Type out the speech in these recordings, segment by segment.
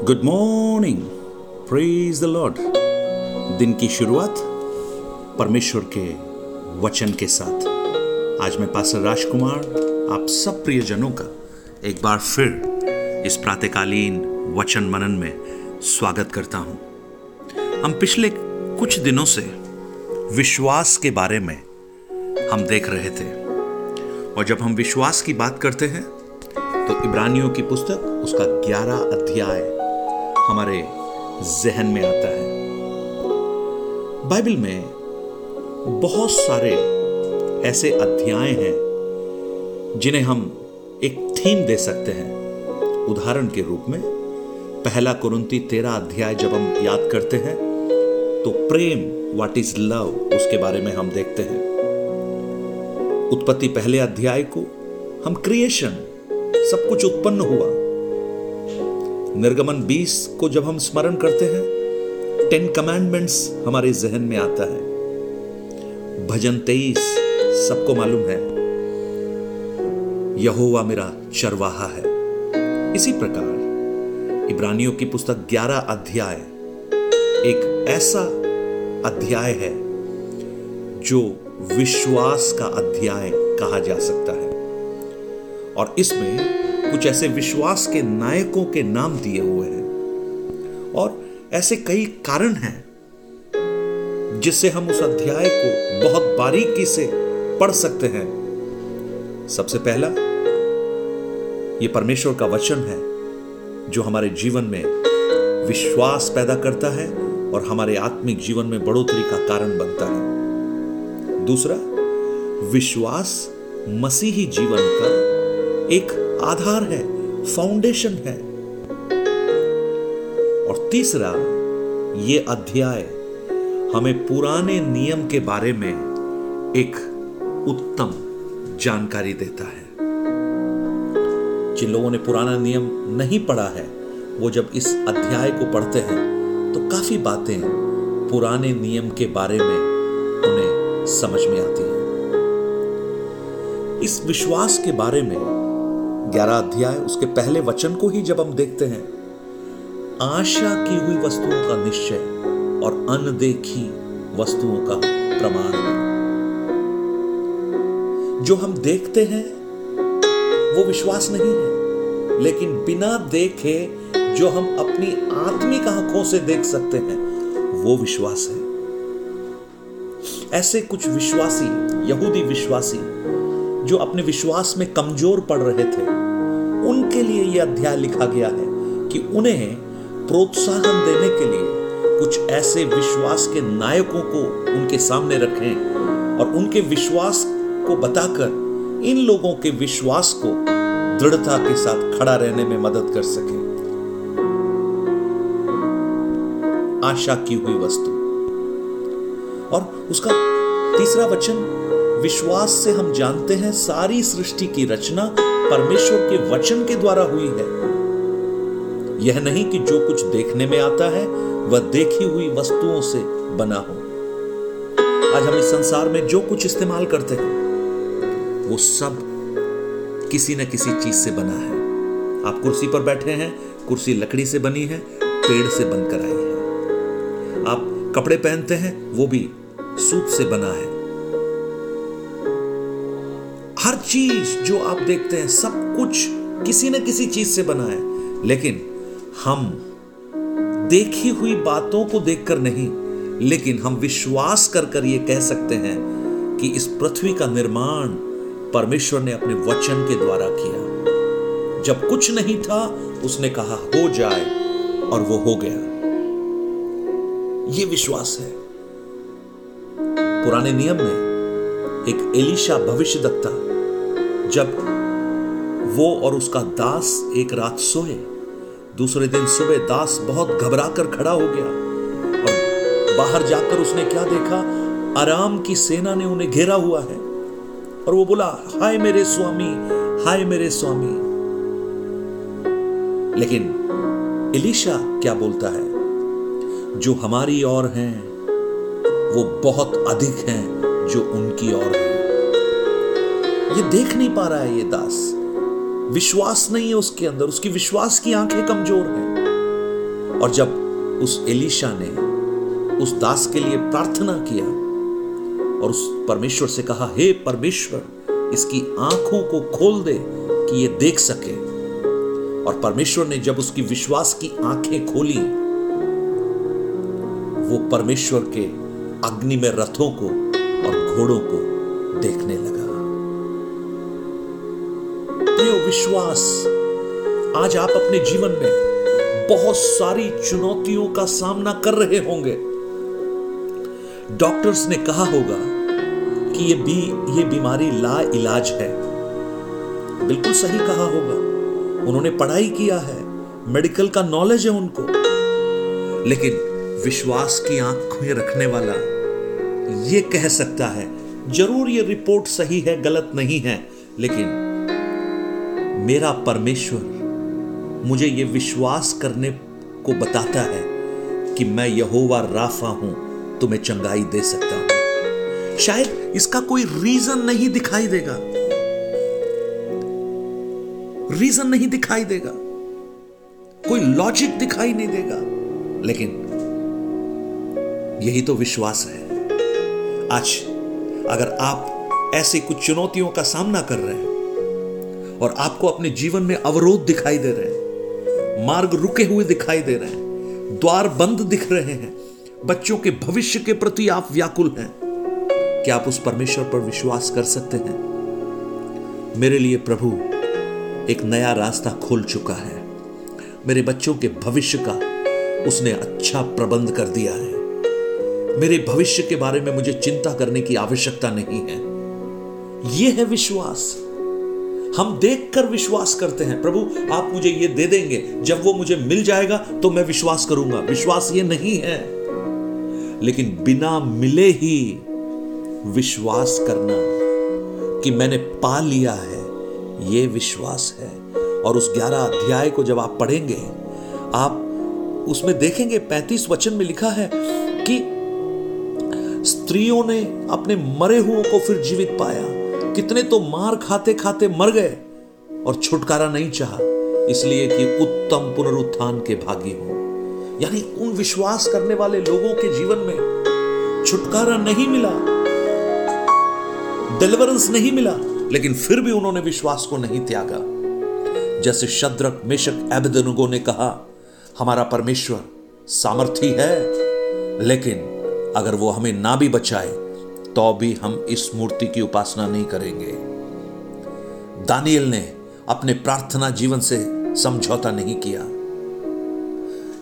Good morning praise the Lord दिन की शुरुआत परमेश्वर के वचन के साथ। आज मैं पासर राजकुमार, आप सब प्रियजनों का एक बार फिर इस प्रातकालीन वचन मनन में स्वागत करता हूँ। हम पिछले कुछ दिनों से विश्वास के बारे में हम देख रहे थे। और जब हम विश्वास की बात करते हैं तो इब्रानियों की पुस्तक, उसका ग्यारह अध्याय हमारे जहन में आता है। बाइबल में बहुत सारे ऐसे अध्याय हैं, जिन्हें हम एक थीम दे सकते हैं। उदाहरण के रूप में, पहला कुरुंती तेरा अध्याय जब हम याद करते हैं तो प्रेम व्हाट इज़ लव उसके बारे में हम देखते हैं। उत्पत्ति पहले अध्याय को, हम क्रिएशन सब कुछ उत्पन्न हुआ। निर्गमन 20 को जब हम स्मरण करते हैं, टेन कमांडमेंट्स हमारे जहन में आता है। भजन तेईस सबको मालूम है। यहोवा मेरा चरवाहा है। इसी प्रकार इब्रानियों की पुस्तक 11 अध्याय एक ऐसा अध्याय है जो विश्वास का अध्याय कहा जा सकता है। और इसमें कुछ ऐसे विश्वास के नायकों के नाम दिए हुए हैं। और ऐसे कई कारण हैं, जिससे हम उस अध्याय को बहुत बारीकी से पढ़ सकते हैं। सबसे पहला, ये परमेश्वर का वचन है, जो हमारे जीवन में विश्वास पैदा करता है और हमारे आत्मिक जीवन में बढ़ोतरी का कारण बनता है। दूसरा, विश्वास मसीही जीवन का एक आधार है फाउंडेशन है। और तीसरा, ये अध्याय हमें पुराने नियम के बारे में एक उत्तम जानकारी देता है। जिन लोगों ने पुराना नियम नहीं पढ़ा है, वो जब इस अध्याय को पढ़ते हैं तो काफ़ी बातें पुराने नियम के बारे में उन्हें समझ में आती हैं। इस विश्वास के बारे में ग्यारह अध्याय, उसके पहले वचन को ही जब हम देखते हैं, आशा की हुई वस्तुओं का निश्चय और अनदेखी वस्तुओं का प्रमाण। जो हम देखते हैं, वो विश्वास नहीं है, लेकिन बिना देखे जो हम अपनी आत्मिक आँखों से देख सकते हैं, वो विश्वास है। ऐसे कुछ विश्वासी, यहूदी विश्वासी जो अपने विश्वास में कमज़ोर पड़ रहे थे, उनके लिए यह अध्याय लिखा गया है कि उन्हें प्रोत्साहन देने के लिए कुछ ऐसे विश्वास के नायकों को उनके सामने रखें और उनके विश्वास को बताकर इन लोगों के विश्वास को दृढ़ता के साथ खड़ा रहने में मदद कर सके। आशा की हुई वस्तु। और उसका तीसरा वचन विश्वास से हम जानते हैं सारी सृष्टि की रचना परमेश्वर के वचन के द्वारा हुई है। यह नहीं कि जो कुछ देखने में आता है, वह देखी हुई वस्तुओं से बना हो। आज हम इस संसार में जो कुछ इस्तेमाल करते हैं, वो सब किसी न किसी चीज़ से बना है। आप कुर्सी पर बैठे हैं, कुर्सी लकड़ी से बनी है, पेड़ से बनकर आई है। आप कपड़े पहनते हैं, वो भी सूत से बना है। चीज़ जो आप देखते हैं, सब कुछ किसी न किसी चीज़ से बना है। लेकिन हम देखी हुई बातों को देखकर नहीं, लेकिन हम विश्वास कर कर ये कह सकते हैं कि इस पृथ्वी का निर्माण परमेश्वर ने अपने वचन के द्वारा किया। जब कुछ नहीं था, उसने कहा, हो जाए, और वो हो गया। ये विश्वास है। पुराने नियम में एक एलिशा भविष्य दत्ता जब वो और उसका दास एक रात सोए, दूसरे दिन सुबह दास बहुत घबरा कर खड़ा हो गया और बाहर जाकर उसने क्या देखा? आराम की सेना ने उन्हें घेरा हुआ है और वो बोला, हाय मेरे स्वामी, हाय मेरे स्वामी। लेकिन इलिशा क्या बोलता है? जो हमारी ओर हैं, वो बहुत अधिक हैं जो उनकी ओर है। ये देख नहीं पा रहा है ये दास। विश्वास नहीं है उसके अंदर, उसकी विश्वास की आँखें कमज़ोर हैं। और जब उस एलिशा ने उस दास के लिए प्रार्थना किया और उस परमेश्वर से कहा, हे परमेश्वर, इसकी आँखों को खोल दे कि ये देख सके। और परमेश्वर ने जब उसकी विश्वास की आँखें खोली, वो परमेश्वर के अग्नि में रथों को और घोड़ों को देखने लगा। प्रियो विश्वास। आज आप अपने जीवन में बहुत सारी चुनौतियों का सामना कर रहे होंगे। डॉक्टर्स ने कहा होगा कि ये भी ये बीमारी ला इलाज है। बिल्कुल सही कहा होगा। उन्होंने पढ़ाई किया है, मेडिकल का नॉलेज है उनको। लेकिन विश्वास की आँख में रखने वाला ये कह सकता है, ज़रूर ये रिपोर्ट सही है, गलत नहीं है, लेकिन मेरा परमेश्वर मुझे ये विश्वास करने को बताता है कि मैं यहोवा राफा हूँ, तुम्हें चंगाई दे सकता हूँ। शायद इसका कोई रीजन नहीं दिखाई देगा। रीजन नहीं दिखाई देगा। कोई लॉजिक दिखाई नहीं देगा। लेकिन यही तो विश्वास है। आज अगर आप ऐसी कुछ चुनौतियों का सामना कर रहे हैं और आपको अपने जीवन में अवरोध दिखाई दे रहे हैं। मार्ग रुके हुए दिखाई दे रहे हैं। द्वार बंद दिख रहे हैं। बच्चों के भविष्य के प्रति आप व्याकुल हैं। क्या आप उस परमेश्वर पर विश्वास कर सकते हैं? मेरे लिए प्रभु, एक नया रास्ता खोल चुका है। मेरे बच्चों के भविष्य का उसने अच्छा प्रबंध कर दिया है। मेरे भविष्य के बारे में मुझे चिंता करने की आवश्यकता नहीं है। यह है विश्वास। हम देखकर विश्वास करते हैं। प्रभु, आप मुझे ये दे देंगे। जब वो मुझे मिल जाएगा तो मैं विश्वास करूँगा। विश्वास ये नहीं है। लेकिन बिना मिले ही विश्वास करना कि मैंने पा लिया है, ये विश्वास है। और उस ग्यारह अध्याय को जब आप पढ़ेंगे, आप उसमें देखेंगे, पैंतीस वचन में लिखा है कि स्त्रियों ने अपने मरे हुओं को फिर जीवित पाया। कितने तो मार खाते खाते मर गए और छुटकारा नहीं चाहा, इसलिए कि उत्तम पुनरुत्थान के भागी हो। यानी उन विश्वास करने वाले लोगों के जीवन में छुटकारा नहीं मिला डिलीवरेंस नहीं मिला, लेकिन फिर भी उन्होंने विश्वास को नहीं त्यागा। जैसे शद्रक, मेशक एबदनुगो ने कहा, हमारा परमेश्वर सामर्थी है, लेकिन अगर वो हमें ना भी बचाए तो भी हम इस मूर्ति की उपासना नहीं करेंगे। दानियल ने अपने प्रार्थना जीवन से समझौता नहीं किया।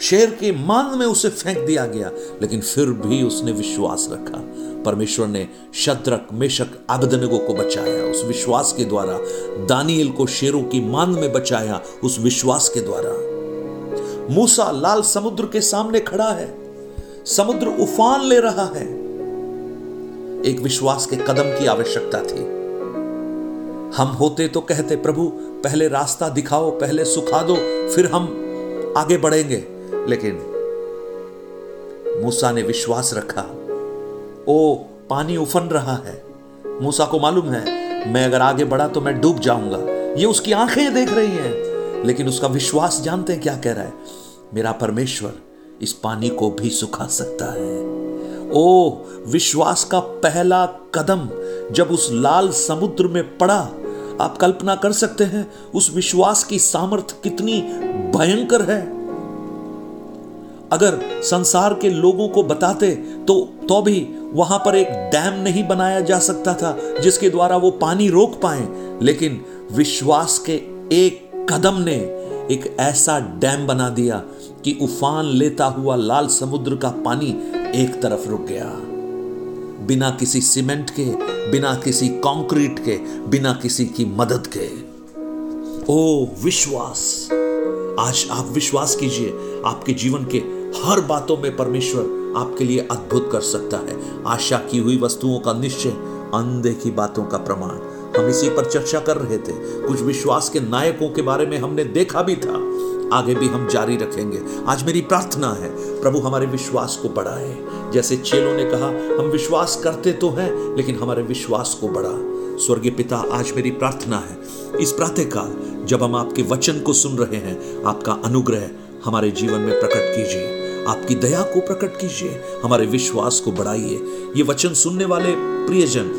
शेर के मान में उसे फेंक दिया गया, लेकिन फिर भी उसने विश्वास रखा। परमेश्वर ने शत्रक, मेशक आबदनगो को बचाया। उस विश्वास के द्वारा, दानियल को शेरों की मान में बचाया उस विश्वास के द्वारा। मूसा लाल समुद्र के सामने खड़ा है। समुद्र उफान ले रहा है। एक विश्वास के कदम की आवश्यकता थी। हम होते तो कहते, प्रभु, पहले रास्ता दिखाओ, पहले सुखा दो, फिर हम आगे बढ़ेंगे। लेकिन मूसा ने विश्वास रखा, ओ, पानी उफन रहा है। मूसा को मालूम है, मैं अगर आगे बढ़ा तो मैं डूब जाऊँगा। ये उसकी आँखें देख रही हैं। लेकिन उसका विश्वास जानते हैं क्या कह रहा है? मेरा परमेश्वर इस पानी को भी सुखा सकता है। ओ विश्वास का पहला कदम जब उस लाल समुद्र में पड़ा, आप कल्पना कर सकते हैं उस विश्वास की सामर्थ कितनी भयंकर है। अगर संसार के लोगों को बताते तो तो भी वहाँ पर एक डैम नहीं बनाया जा सकता था, जिसके द्वारा वो पानी रोक पाए, लेकिन विश्वास के एक कदम ने एक ऐसा डैम बना दिया कि उफान लेता हुआ लाल समुद्र का पानी एक तरफ़ रुक गया। बिना किसी सीमेंट के, बिना किसी कंक्रीट के, बिना किसी की मदद के। ओ विश्वास! आज आप विश्वास कीजिए, आपके जीवन के हर बातों में परमेश्वर आपके लिए अद्भुत कर सकता है। आशा की हुई वस्तुओं का निश्चय अनदेखी बातों का प्रमाण। हम इसी पर चर्चा कर रहे थे। कुछ विश्वास के नायकों के बारे में हमने देखा भी था। आगे भी हम जारी रखेंगे। आज मेरी प्रार्थना है प्रभु हमारे विश्वास को बढ़ाए। जैसे चेलों ने कहा, हम विश्वास करते तो हैं, लेकिन हमारे विश्वास को बढ़ा। स्वर्गीय पिता, आज मेरी प्रार्थना है। इस प्रातः काल जब हम आपके वचन को सुन रहे हैं, आपका अनुग्रह हमारे जीवन में प्रकट कीजिए। आपकी दया को प्रकट कीजिए। हमारे विश्वास को बढ़ाइए। ये वचन सुनने वाले प्रियजन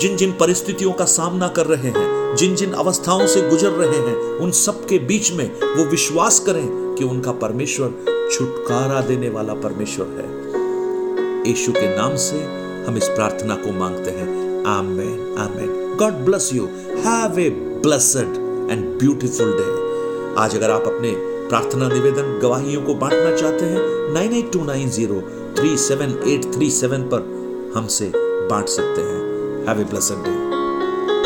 जिन जिन परिस्थितियों का सामना कर रहे हैं जिन जिन अवस्थाओं से गुजर रहे हैं, उन सब के बीच में वो विश्वास करें। कि उनका परमेश्वर छुटकारा देने वाला परमेश्वर है। यीशु के नाम से हम इस प्रार्थना को मांगते हैं। Amen amen. God bless you have a blessed and beautiful day आज अगर आप अपने प्रार्थना निवेदन गवाहियों को बांटना चाहते हैं, nine eight two nine zero three seven eight three seven पर हमसे बांट सकते हैं। Have a blessed day